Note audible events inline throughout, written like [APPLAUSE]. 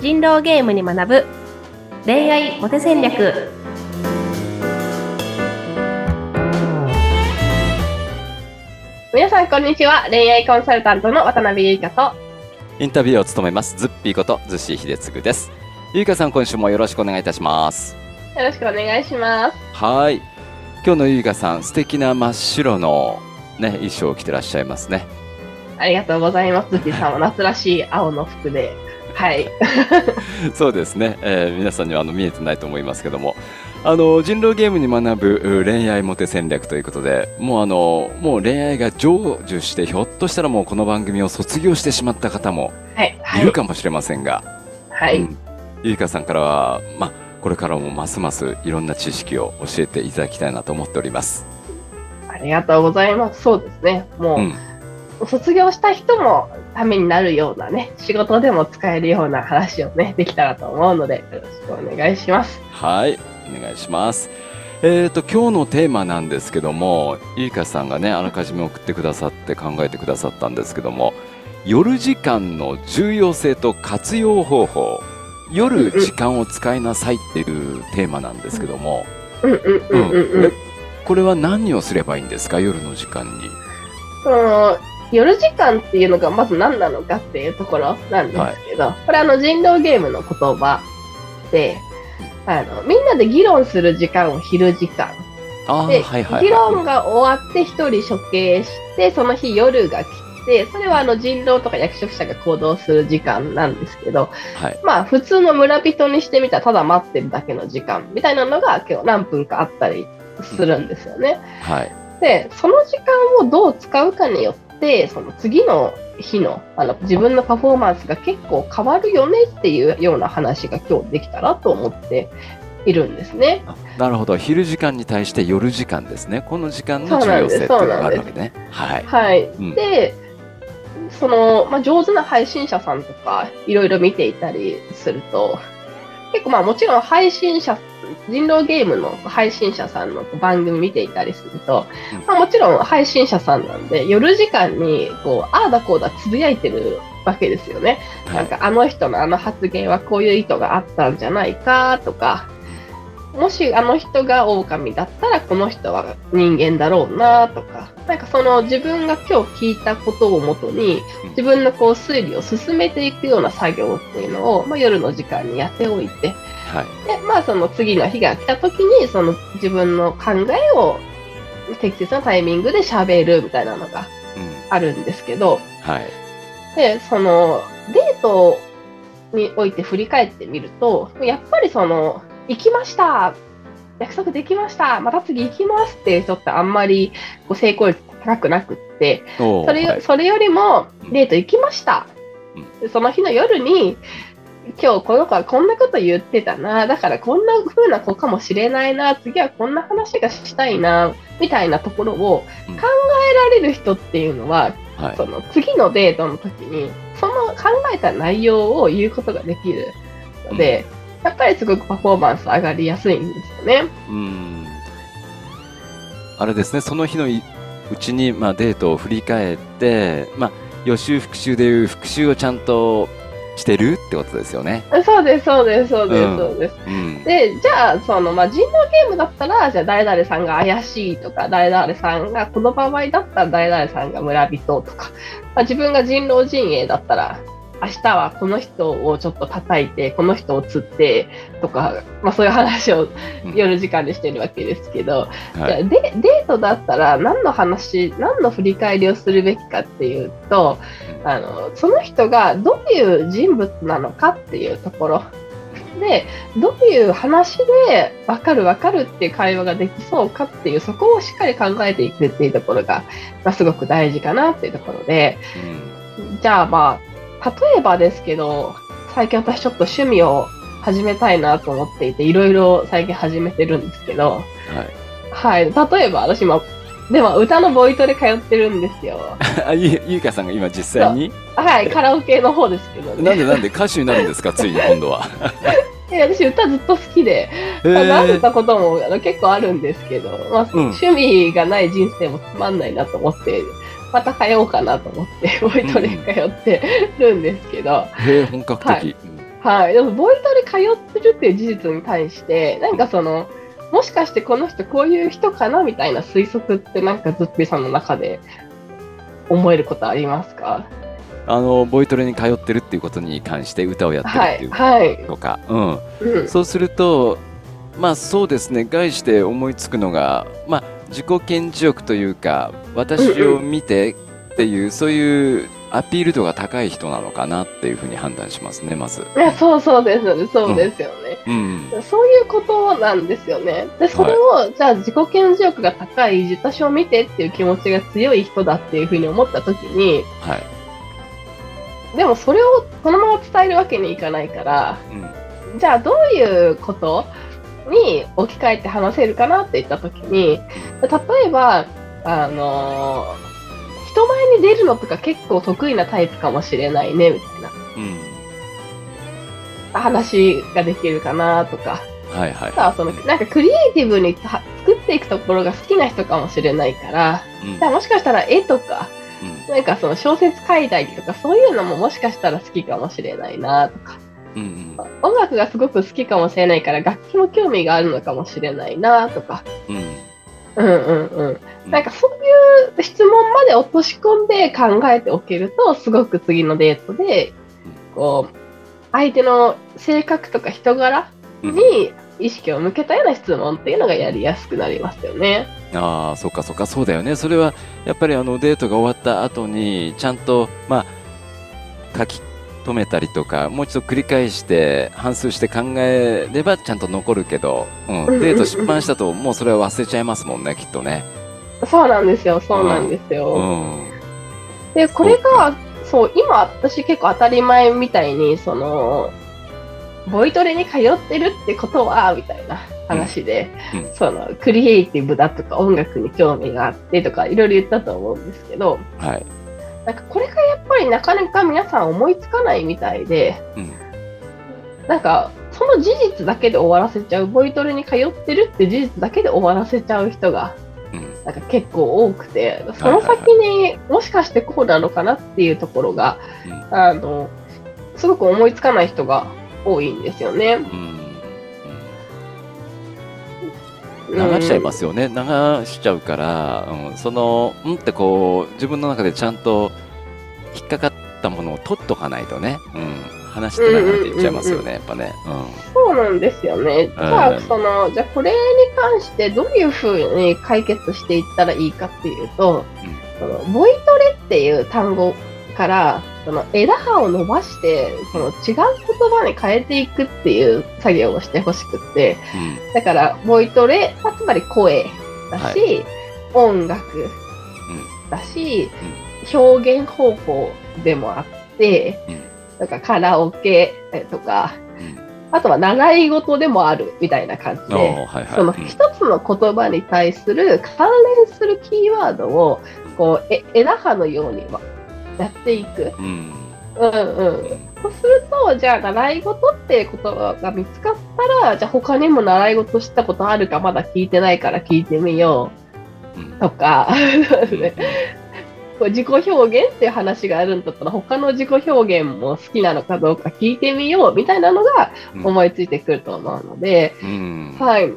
人狼ゲームに学ぶ。恋愛モテ戦略。皆さんこんにちは。恋愛コンサルタントの渡辺優香と。インタビューを務めます。ズッピーことズッシー秀嗣です。ゆいかさん今週もよろしくお願いいたします。よろしくお願いします。はい。今日のゆいかさん素敵な真っ白のね衣装を着てらっしゃいますね。ありがとうございます。ズッピーさんは夏らしい青の服ではい。[LAUGHS] そうですね、えー、皆さんにはあの見えてないと思いますけども。あの人狼ゲームに学ぶ恋愛モテ戦略ということでもうあのもう恋愛が成就してひょっとしたらもうこの番組を卒業してしまった方もいるかもしれませんが、はい、うん、ゆいかさんからは、まあ、これからもますますいろんな知識を教えていただきたいなと思っております。ありがとうございます。そうですね。もう、うん。卒業した人もためになるようなね、仕事でも使えるような話をね、できたらと思うので、よろしくお願いします。はい、お願いします。えっ、ー、と、今日のテーマなんですけども、ゆいかさんがね、あらかじめ送ってくださって考えてくださったんですけども、夜時間の重要性と活用方法、夜時間を使いなさいっていうテーマなんですけども、これは何をすればいいんですか、夜の時間に。夜時間っていうのがまず何なのかっていうところなんですけど、はい、これあの人狼ゲームの言葉で、あの、みんなで議論する時間を昼時間。で、はいはい、議論が終わって一人処刑して、その日夜が来て、それはあの人狼とか役職者が行動する時間なんですけど、はい、まあ普通の村人にしてみたらただ待ってるだけの時間みたいなのが今日何分かあったりするんですよね。はい、で、その時間をどう使うかによって、その次の日のあの自分のパフォーマンスが結構変わるよねっていうような話が今日できたらと思っているんですね。なるほど。昼時間に対して夜時間ですね。この時間の重要性っていうのがあるわけね。はい、はい、うん、でその、まあ、上手な配信者さんとかいろいろ見ていたりすると結構まあもちろん配信者人狼ゲームの配信者さんの番組見ていたりすると、まあ、もちろん配信者さんなんで、夜時間にこう、ああだこうだつぶやいてるわけですよね。なんかあの人のあの発言はこういう意図があったんじゃないかとか、もしあの人が狼だったらこの人は人間だろうなとか、なんかその自分が今日聞いたことをもとに自分のこう推理を進めていくような作業っていうのを、まあ、夜の時間にやっておいて、はい、で、まあその次の日が来た時に、その自分の考えを適切なタイミングで喋るみたいなのがあるんですけど、うん、はい。で、そのデートにおいて振り返ってみると、やっぱりその、行きました。約束できました。また次行きますっていう人ってあんまりこう成功率高くなくって、それ,、はい、それよりもデート行きました、うん、その日の夜に今日この子はこんなこと言ってたな、だからこんな風な子かもしれないな、次はこんな話がしたいな、みたいなところを考えられる人っていうのは、うんその次のデートの時に、その考えた内容を言うことができるので、うん、やっぱりすごくパフォーマンス上がりやすいんですよね。うんあれですね、その日のうちに、まあ、デートを振り返って、まあ、予習復習でいう復習をちゃんとしてるってことですよね。そうです、そうです、そうです、そうです。うん、で、じゃあ、その、まあ、人狼ゲームだったら、じゃあ、誰々さんが怪しいとか、誰々さんが、この場合だったら誰々さんが村人とか、まあ、自分が人狼陣営だったら、明日はこの人をちょっと叩いて、この人を釣ってとか、まあ、そういう話を夜時間でしてるわけですけど、うんはい、でデートだったら何の話、何の振り返りをするべきかっていうと、あのその人がどういう人物なのかっていうところ。で、どういう話で分かる分かるっていう会話ができそうかっていう、そこをしっかり考えていくっていうところが、まあ、すごく大事かなっていうところで、うん、じゃあまあ、例えばですけど、最近私ちょっと趣味を始めたいなと思っていて、いろいろ最近始めてるんですけど、はい。はい。例えば私今、でも歌のボイトレ通ってるんですよ。[LAUGHS] あ、ゆ、ゆうかさんが今実際に？はい、カラオケの方ですけどね。なんでなんで歌手になるんですか、ついに今度は。[LAUGHS] え私歌ずっと好きで、なめたこともあの結構あるんですけど、まあ、うん、趣味がない人生もつまんないなと思って、また通おうかなと思って、ボイトレ通ってるんですけど。へえ、本格的。はいはい。でも、ボイトレ通ってるっていう事実に対して、なんかその、もしかしてこの人こういう人かなみたいな推測ってなんかズッピーさんの中で思えることありますか？あのボイトレに通ってるっていうことに関して歌をやってるはい。っていうはい。とか、うん、うん。そうするとまあそうですね概して思いつくのがまあ自己顕示欲というか私を見てっていう、そういうアピール度が高い人なのかなっていうふうに判断しますねまず。いや、そうそうですよね。そうですよね。うんそういうことなんですよね。で、それを、じゃあ自己顕示欲が高い、私を見てっていう気持ちが強い人だっていうふうに思ったときに、はいでもそれをそのまま伝えるわけにいかないから、うんじゃあどういうこと？に置き換えて話せるかなって言ったときに、例えば、あのー人前に出るのとか結構得意なタイプかもしれないね、みたいな。うん。話ができるかなとか、はいはい。その、なんかクリエイティブには作っていくところが好きな人かもしれないから、うん。じゃあもしかしたら絵とか、うん。なんかその小説書いたりとか、そういうのももしかしたら好きかもしれないなとか、うんうん。音楽がすごく好きかもしれないから、楽器も興味があるのかもしれないなとか、うん。うんうんうん。なんかそういう質問まで落とし込んで考えておけると、すごく次のデートで、こう、相手の性格とか人柄うん。に意識を向けたような質問っていうのがやりやすくなりますよね。ああそっかそっか。そうだよね。それはやっぱりあのデートが終わった後にちゃんとまあ書き留めたりとかもう一度繰り返して反芻して考えればちゃんと残るけど、うん。デート失敗したともうそれは忘れちゃいますもんねきっとね。そうなんですよ、そうなんですよ。うん。で、これが、そう、今私結構当たり前みたいに、その、ボイトレに通ってるってことは、みたいな話で、うん。うん。その、クリエイティブだとか音楽に興味があってとか、いろいろ言ったと思うんですけど、はいなんかこれがやっぱりなかなか皆さん思いつかないみたいで、うん。なんか、その事実だけで終わらせちゃう、ボイトレに通ってるって事実だけで終わらせちゃう人が、うん。なんか結構多くて、その先にもしかしてこうなのかなっていうところが、うん。あの、すごく思いつかない人が多いんですよね。うん流しちゃいますよね、流しちゃうから、うん、そのんってこう自分の中でちゃんと引っかかったものを取っとかないとね、うん、話してないって言っちゃいますよね、やっぱね。そうなんですよね。じゃあ、その、じゃあこれに関してどういうふうに解決していったらいいかっていうと、そのボイトレっていう単語から、その枝葉を伸ばして、その違う言葉に変えていくっていう作業をしてほしくって、うん。だから、ボイトレ、まあつまり声だし、音楽だし、表現方法でもあって、うん。なんかカラオケとか、うん。あとは習い事でもあるみたいな感じおで、ーはいはい。そのうん。一つの言葉に対する関連するキーワードを、こう、え枝葉のようにはやっていく。うん。うんうん。そうすると、じゃあ、習い事って言葉が見つかったら、じゃあ他にも習い事したことあるかまだ聞いてないから聞いてみよう。とか、[LAUGHS] こう自己表現っていう話があるんだったら、他の自己表現も好きなのかどうか聞いてみようみたいなのがうん。思いついてくると思うので、うん。はい。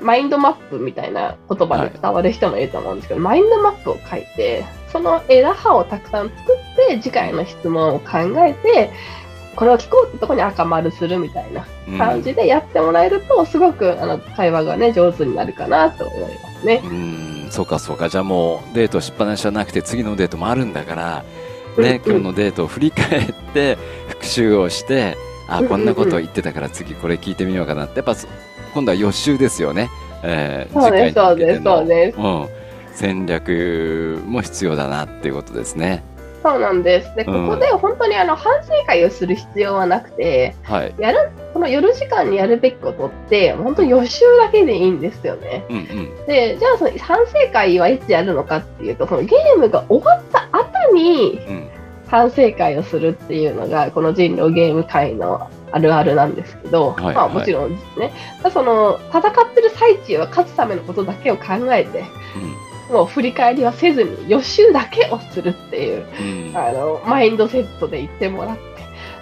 マインドマップみたいな言葉で伝わる人もいると思うんですけど、マインドマップを書いて、その枝葉をたくさん作って、次回の質問を考えて、これを聞こうってとこに赤丸するみたいな感じでやってもらえると、すごくあの会話がね、上手になるかなと思いますね。うん。そうかそうか。じゃあもうデートしっぱなしじゃなくて次のデートもあるんだから、ね、うんうん。今日のデートを振り返って復習をしてあうんうんこんなこと言ってたから次これ聞いてみようかなって。やっぱそ今度は予習ですよね、えーそうです、そうです、そうす、です。うん、戦略も必要だなっていうことですね。そうなんです。で、こうん。こで本当にあの反省会をする必要はなくて、はい。やる、この夜時間にやるべきことって、本当に予習だけでいいんですよね。うんうん。で、じゃあその反省会はいつやるのかっていうと、そのゲームが終わった後にうん。反省会をするっていうのが、この人狼ゲーム界のあるあるなんですけど、はいはい。まあもちろんですね、その戦ってる最中は勝つためのことだけを考えて、もう振り返りはせずに予習だけをするっていう、うんうんあの、マインドセットで言ってもらっ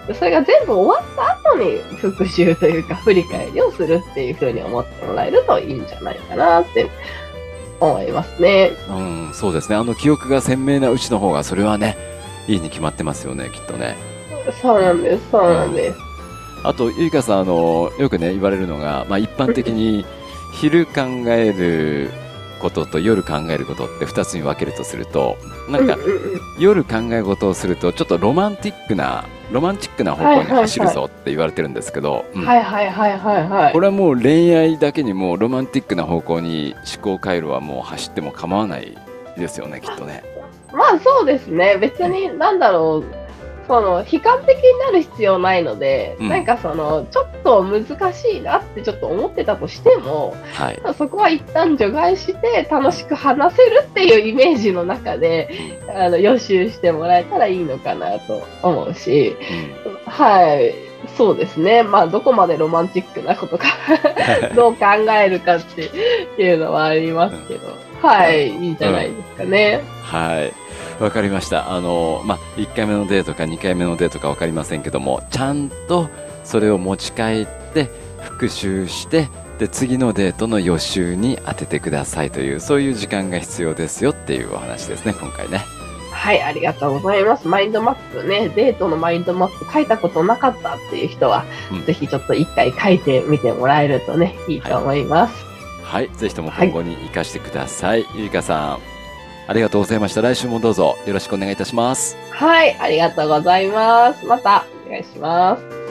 て、それが全部終わった後に復習というか振り返りをするっていうふうに思ってもらえるといいんじゃないかなって思いますね。うん、そうですね。あの記憶が鮮明なうちの方がそれはね、いいに決まってますよね、きっとね。そうなんです、そうなんです。あと、ゆいかさん、あの、よくね、言われるのが、まあ一般的に昼考えることと夜考えることって2つに分けるとするとなんか夜考え事をするとちょっとロマンティックなロマンチックな方向に走るぞって言われてるんですけどこれはもう恋愛だけにもロマンティックな方向に思考回路はもう走っても構わないですよねきっとね。まあそうですね。別になんだろうその悲観的になる必要ないので、うん、なんかそのちょっと難しいなってちょっと思ってたとしても、はい、そこは一旦除外して楽しく話せるっていうイメージの中で、あの予習してもらえたらいいのかなと思うし、うん、はい。そうですね。まあ、どこまでロマンチックなことか [LAUGHS] どう考えるかっていうのはありますけど、はい、いいんじゃないですかね。はい。わかりました。あの、まあ、1回目のデートか2回目のデートかわかりませんけども、ちゃんとそれを持ち帰って復習して、で次のデートの予習に当ててくださいというそういう時間が必要ですよっていうお話ですね今回ね。はいありがとうございます。マインドマップねデートのマインドマップ書いたことなかったっていう人は、うん、ぜひちょっと一回書いてみてもらえるとねいいと思います。はい、はい、ぜひとも今後に生かしてください、はい、ゆりかさんありがとうございました。来週もどうぞよろしくお願いいたします。はい、ありがとうございます。またお願いします。